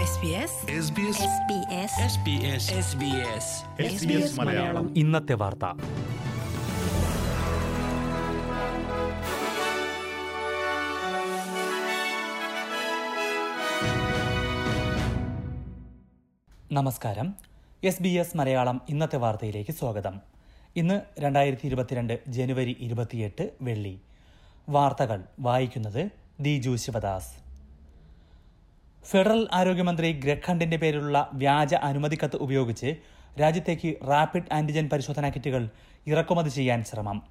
SBS SBS Malayalam. ഇന്നത്തെ വാർത്ത. നമസ്കാരം. എസ് ബി എസ് മലയാളം ഇന്നത്തെ വാർത്തയിലേക്ക് സ്വാഗതം. ഇന്ന് രണ്ടായിരത്തി ഇരുപത്തിരണ്ട് ജനുവരി ഇരുപത്തിയെട്ട് വെള്ളി. വാർത്തകൾ വായിക്കുന്നത് ദിജു ശിവദാസ്. ഫെഡറൽ ആരോഗ്യമന്ത്രി ഗ്രഖണ്ഡിന്റെ പേരിലുള്ള വ്യാജ അനുമതിക്കത്ത് ഉപയോഗിച്ച് രാജ്യത്തേക്ക് റാപ്പിഡ് ആന്റിജൻ പരിശോധനാ കിറ്റുകൾ ഇറക്കുമതി ചെയ്യാൻ ശ്രമം.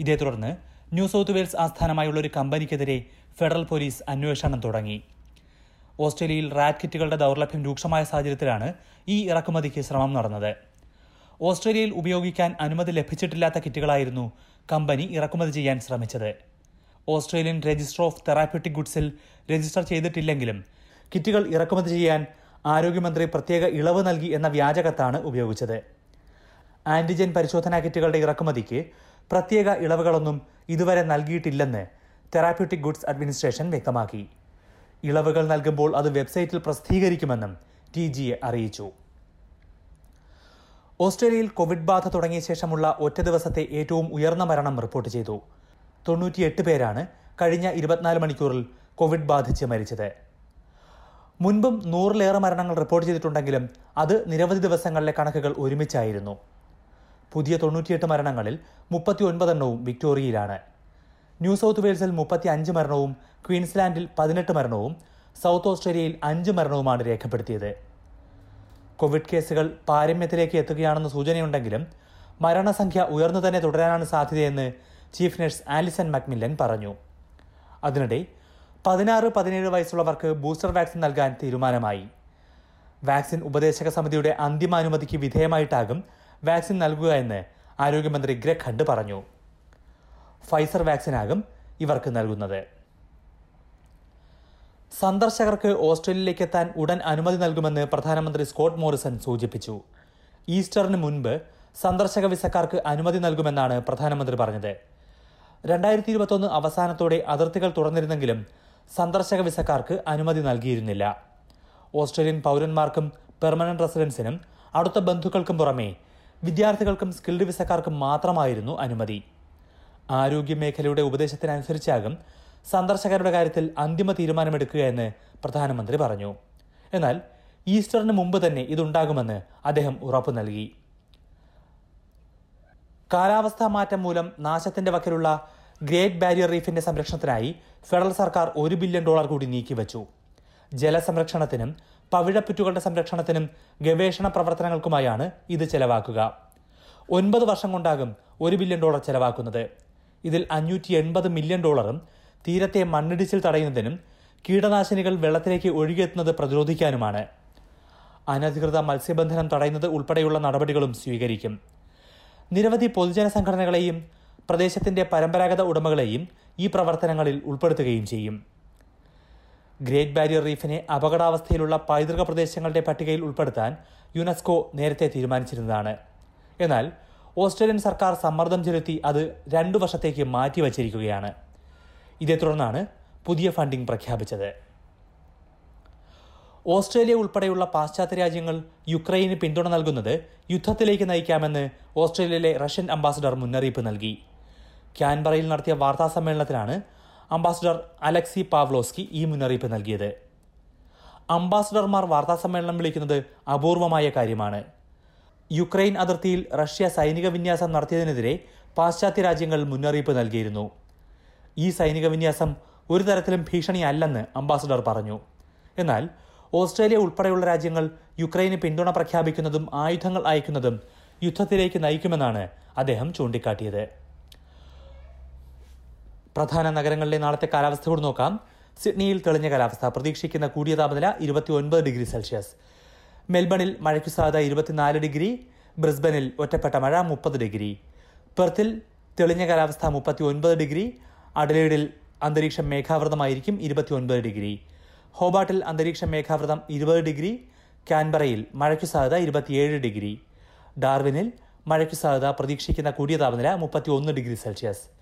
ഇതേ തുടർന്ന് ന്യൂ സൗത്ത് വെയിൽസ് ആസ്ഥാനമായുള്ള ഒരു കമ്പനിക്കെതിരെ ഫെഡറൽ പോലീസ് അന്വേഷണം തുടങ്ങി. ഓസ്ട്രേലിയയിൽ റാറ്റ് കിറ്റുകളുടെ ദൗർലഭ്യം രൂക്ഷമായ സാഹചര്യത്തിലാണ് ഈ ഇറക്കുമതിക്ക് ശ്രമം നടന്നത്. ഓസ്ട്രേലിയയിൽ ഉപയോഗിക്കാൻ അനുമതി ലഭിച്ചിട്ടില്ലാത്ത കിറ്റുകളായിരുന്നു കമ്പനി ഇറക്കുമതി ചെയ്യാൻ ശ്രമിച്ചത്. ഓസ്ട്രേലിയൻ രജിസ്റ്റർ ഓഫ് തെറാപ്യൂട്ടിക് ഗുഡ്സിൽ രജിസ്റ്റർ ചെയ്തിട്ടില്ലെങ്കിലും കിറ്റുകൾ ഇറക്കുമതി ചെയ്യാൻ ആരോഗ്യമന്ത്രി പ്രത്യേക ഇളവ് നൽകി എന്ന വ്യാജകത്താണ് ഉപയോഗിച്ചത്. ആന്റിജൻ പരിശോധനാ കിറ്റുകളുടെ ഇറക്കുമതിക്ക് പ്രത്യേക ഇളവുകളൊന്നും ഇതുവരെ നൽകിയിട്ടില്ലെന്ന് തെറാപ്യൂട്ടിക് ഗുഡ്സ് അഡ്മിനിസ്ട്രേഷൻ വ്യക്തമാക്കി. ഇളവുകൾ നൽകുമ്പോൾ അത് വെബ്സൈറ്റിൽ പ്രസിദ്ധീകരിക്കുമെന്നും ടി ജി അറിയിച്ചു. ഓസ്ട്രേലിയയിൽ കോവിഡ് ബാധ തുടങ്ങിയ ശേഷമുള്ള ഒറ്റ ദിവസത്തെ ഏറ്റവും ഉയർന്ന മരണം റിപ്പോർട്ട് ചെയ്തു. തൊണ്ണൂറ്റിയെട്ട് പേരാണ് കഴിഞ്ഞ ഇരുപത്തിനാല് മണിക്കൂറിൽ കോവിഡ് ബാധിച്ച് മരിച്ചത്. മുൻപും നൂറിലേറെ മരണങ്ങൾ റിപ്പോർട്ട് ചെയ്തിട്ടുണ്ടെങ്കിലും അത് നിരവധി ദിവസങ്ങളിലെ കണക്കുകൾ ഒരുമിച്ചായിരുന്നു. പുതിയ തൊണ്ണൂറ്റിയെട്ട് മരണങ്ങളിൽ മുപ്പത്തി ഒൻപതെണ്ണവും വിക്ടോറിയയിലാണ്. ന്യൂ സൗത്ത് വെയിൽസിൽ മുപ്പത്തി അഞ്ച് മരണവും ക്വീൻസ്ലാൻഡിൽ പതിനെട്ട് മരണവും സൗത്ത് ഓസ്ട്രേലിയയിൽ അഞ്ച് മരണവുമാണ് രേഖപ്പെടുത്തിയത്. കോവിഡ് കേസുകൾ പാരമ്യത്തിലേക്ക് എത്തുകയാണെന്ന് സൂചനയുണ്ടെങ്കിലും മരണസംഖ്യ ഉയർന്നു തന്നെ തുടരാനാണ് സാധ്യതയെന്ന് ചീഫ് നഴ്സ് ആലിസൺ മക്മില്ലൻ പറഞ്ഞു. അതിനിടെ പതിനാറ് പതിനേഴ് വയസ്സുള്ളവർക്ക് ബൂസ്റ്റർ വാക്സിൻ നൽകാൻ തീരുമാനമായി. വാക്സിൻ ഉപദേശക സമിതിയുടെ അന്തിമ അനുമതിക്ക് വിധേയമായിട്ടാകും വാക്സിൻ നൽകുക എന്ന് ആരോഗ്യമന്ത്രി ഗ്രെഗ് പറഞ്ഞു. ഫൈസർ വാക്സിനാകും ഇവർക്ക് നൽകുന്നത്. സന്ദർശകർക്ക് ഓസ്ട്രേലിയയിലേക്ക് എത്താൻ ഉടൻ അനുമതി നൽകുമെന്ന് പ്രധാനമന്ത്രി സ്കോട്ട് മോറിസൺ സൂചിപ്പിച്ചു. ഈസ്റ്ററിന് മുൻപ് സന്ദർശക വിസക്കാർക്ക് അനുമതി നൽകുമെന്നാണ് പ്രധാനമന്ത്രി പറഞ്ഞത്. രണ്ടായിരത്തി ഇരുപത്തൊന്ന് അവസാനത്തോടെ അതിർത്തികൾ തുറന്നിരുന്നെങ്കിലും സന്ദർശക വിസക്കാർക്ക് അനുമതി നൽകിയിരുന്നില്ല. ഓസ്ട്രേലിയൻ പൗരന്മാർക്കും പെർമനന്റ് റെസിഡൻസിനും അടുത്ത ബന്ധുക്കൾക്കും പുറമെ വിദ്യാർത്ഥികൾക്കും സ്കിൽഡ് വിസക്കാർക്കും മാത്രമായിരുന്നു അനുമതി. ആരോഗ്യ മേഖലയുടെ ഉപദേശത്തിനനുസരിച്ചാകും സന്ദർശകരുടെ കാര്യത്തിൽ അന്തിമ തീരുമാനമെടുക്കുക എന്ന് പ്രധാനമന്ത്രി പറഞ്ഞു. എന്നാൽ ഈസ്റ്ററിന് മുമ്പ് തന്നെ ഇതുണ്ടാകുമെന്ന് അദ്ദേഹം ഉറപ്പു നൽകി. കാലാവസ്ഥാ മാറ്റം മൂലം നാശത്തിന്റെ വക്കിലുള്ള ഗ്രേറ്റ് ബാരിയർ റീഫിന്റെ സംരക്ഷണത്തിനായി ഫെഡറൽ സർക്കാർ ഒരു ബില്യൺ ഡോളർ കൂടി നീക്കിവച്ചു. ജലസംരക്ഷണത്തിനും പവിഴപ്പുറ്റുകളുടെ സംരക്ഷണത്തിനും ഗവേഷണ പ്രവർത്തനങ്ങൾക്കുമായാണ് ഇത് ചെലവാക്കുക. ഒൻപത് വർഷം കൊണ്ടാകും ഒരു ബില്യൺ ഡോളർ ചെലവാക്കുന്നത്. ഇതിൽ അഞ്ഞൂറ്റി എൺപത് മില്യൺ ഡോളറും തീരത്തെ മണ്ണിടിച്ചിൽ തടയുന്നതിനും കീടനാശിനികൾ വെള്ളത്തിലേക്ക് ഒഴുകിയെത്തുന്നത് പ്രതിരോധിക്കാനുമാണ്. അനധികൃത മത്സ്യബന്ധനം തടയുന്നത് ഉൾപ്പെടെയുള്ള നടപടികളും സ്വീകരിക്കും. നിരവധി പൊതുജന സംഘടനകളെയും പ്രദേശത്തിന്റെ പരമ്പരാഗത ഉടമകളെയും ഈ പ്രവർത്തനങ്ങളിൽ ഉൾപ്പെടുത്തുകയും ചെയ്യും. ഗ്രേറ്റ് ബാരിയർ റീഫിനെ അപകടാവസ്ഥയിലുള്ള പൈതൃക പ്രദേശങ്ങളുടെ പട്ടികയിൽ ഉൾപ്പെടുത്താൻ യുനെസ്കോ നേരത്തെ തീരുമാനിച്ചിരുന്നതാണ്. എന്നാൽ ഓസ്ട്രേലിയൻ സർക്കാർ സമ്മർദ്ദം ചെലുത്തി അത് രണ്ടു വർഷത്തേക്ക് മാറ്റിവച്ചിരിക്കുകയാണ്. ഇതേ തുടർന്നാണ് പുതിയ ഫണ്ടിംഗ് പ്രഖ്യാപിച്ചത്. ഓസ്ട്രേലിയ ഉൾപ്പെടെയുള്ള പാശ്ചാത്യ രാജ്യങ്ങൾ യുക്രൈന് പിന്തുണ നൽകുന്നത് യുദ്ധത്തിലേക്ക് നയിക്കാമെന്ന് ഓസ്ട്രേലിയയിലെ റഷ്യൻ അംബാസഡർ മുന്നറിയിപ്പ് നൽകി. ക്യാൻബറയിൽ നടത്തിയ വാർത്താ സമ്മേളനത്തിലാണ് അംബാസഡർ അലക്സി പാവ്ലോസ്കി ഈ മുന്നറിയിപ്പ് നൽകിയത്. അംബാസിഡർമാർ വാർത്താ സമ്മേളനം വിളിക്കുന്നത് അപൂർവമായ കാര്യമാണ്. യുക്രൈൻ അതിർത്തിയിൽ റഷ്യ സൈനിക വിന്യാസം നടത്തിയതിനെതിരെ പാശ്ചാത്യ രാജ്യങ്ങൾ മുന്നറിയിപ്പ് നൽകിയിരുന്നു. ഈ സൈനിക വിന്യാസം ഒരു തരത്തിലും ഭീഷണിയല്ലെന്ന് അംബാസിഡർ പറഞ്ഞു. എന്നാൽ ഓസ്ട്രേലിയ ഉൾപ്പെടെയുള്ള രാജ്യങ്ങൾ യുക്രൈന് പിന്തുണ പ്രഖ്യാപിക്കുന്നതും ആയുധങ്ങൾ അയക്കുന്നതും യുദ്ധത്തിലേക്ക് നയിക്കുമെന്നാണ് അദ്ദേഹം ചൂണ്ടിക്കാട്ടിയത്. പ്രധാന നഗരങ്ങളിലെ നാളത്തെ കാലാവസ്ഥ കൂടി നോക്കാം. സിഡ്നിയിൽ തെളിഞ്ഞ കാലാവസ്ഥ. പ്രതീക്ഷിക്കുന്ന കൂടിയ താപനില ഇരുപത്തി ഒൻപത് ഡിഗ്രി സെൽഷ്യസ്. മെൽബണിൽ മഴയ്ക്ക് സാധ്യത ഇരുപത്തിനാല് ഡിഗ്രി. ബ്രിസ്ബനിൽ ഒറ്റപ്പെട്ട മഴ മുപ്പത് ഡിഗ്രി. പെർത്തിൽ തെളിഞ്ഞ കാലാവസ്ഥ മുപ്പത്തി ഒൻപത് ഡിഗ്രി. അഡലേഡിൽ അന്തരീക്ഷം മേഘാവൃതമായിരിക്കും ഇരുപത്തി ഒൻപത് ഡിഗ്രി. ഹോബാട്ടിൽ അന്തരീക്ഷം മേഘാവൃതം ഇരുപത് ഡിഗ്രി. കാൻബറയിൽ മഴയ്ക്ക് സാധ്യത ഇരുപത്തിയേഴ് ഡിഗ്രി. ഡാർവിനിൽ മഴയ്ക്ക് സാധ്യത പ്രതീക്ഷിക്കുന്ന കൂടിയ താപനില മുപ്പത്തി ഒന്ന് degree Celsius.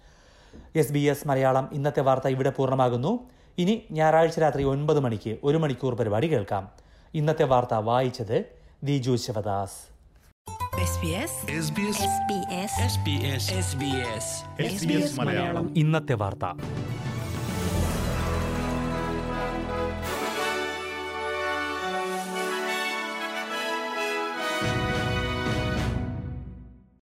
S B S Malayalam ഇന്നത്തെ വാർത്ത ഇവിടെ പൂർണമാകുന്നു. ഇനി ഞായറാഴ്ച രാത്രി ഒൻപത് മണിക്ക് ഒരു മണിക്കൂർ പരിപാടി കേൾക്കാം. ഇന്നത്തെ വാർത്ത വായിച്ചത് Diju Sivadas. SBS SBS SBS SBS SBS SBS Malayalam. ഇന്നത്തെ വാർത്ത.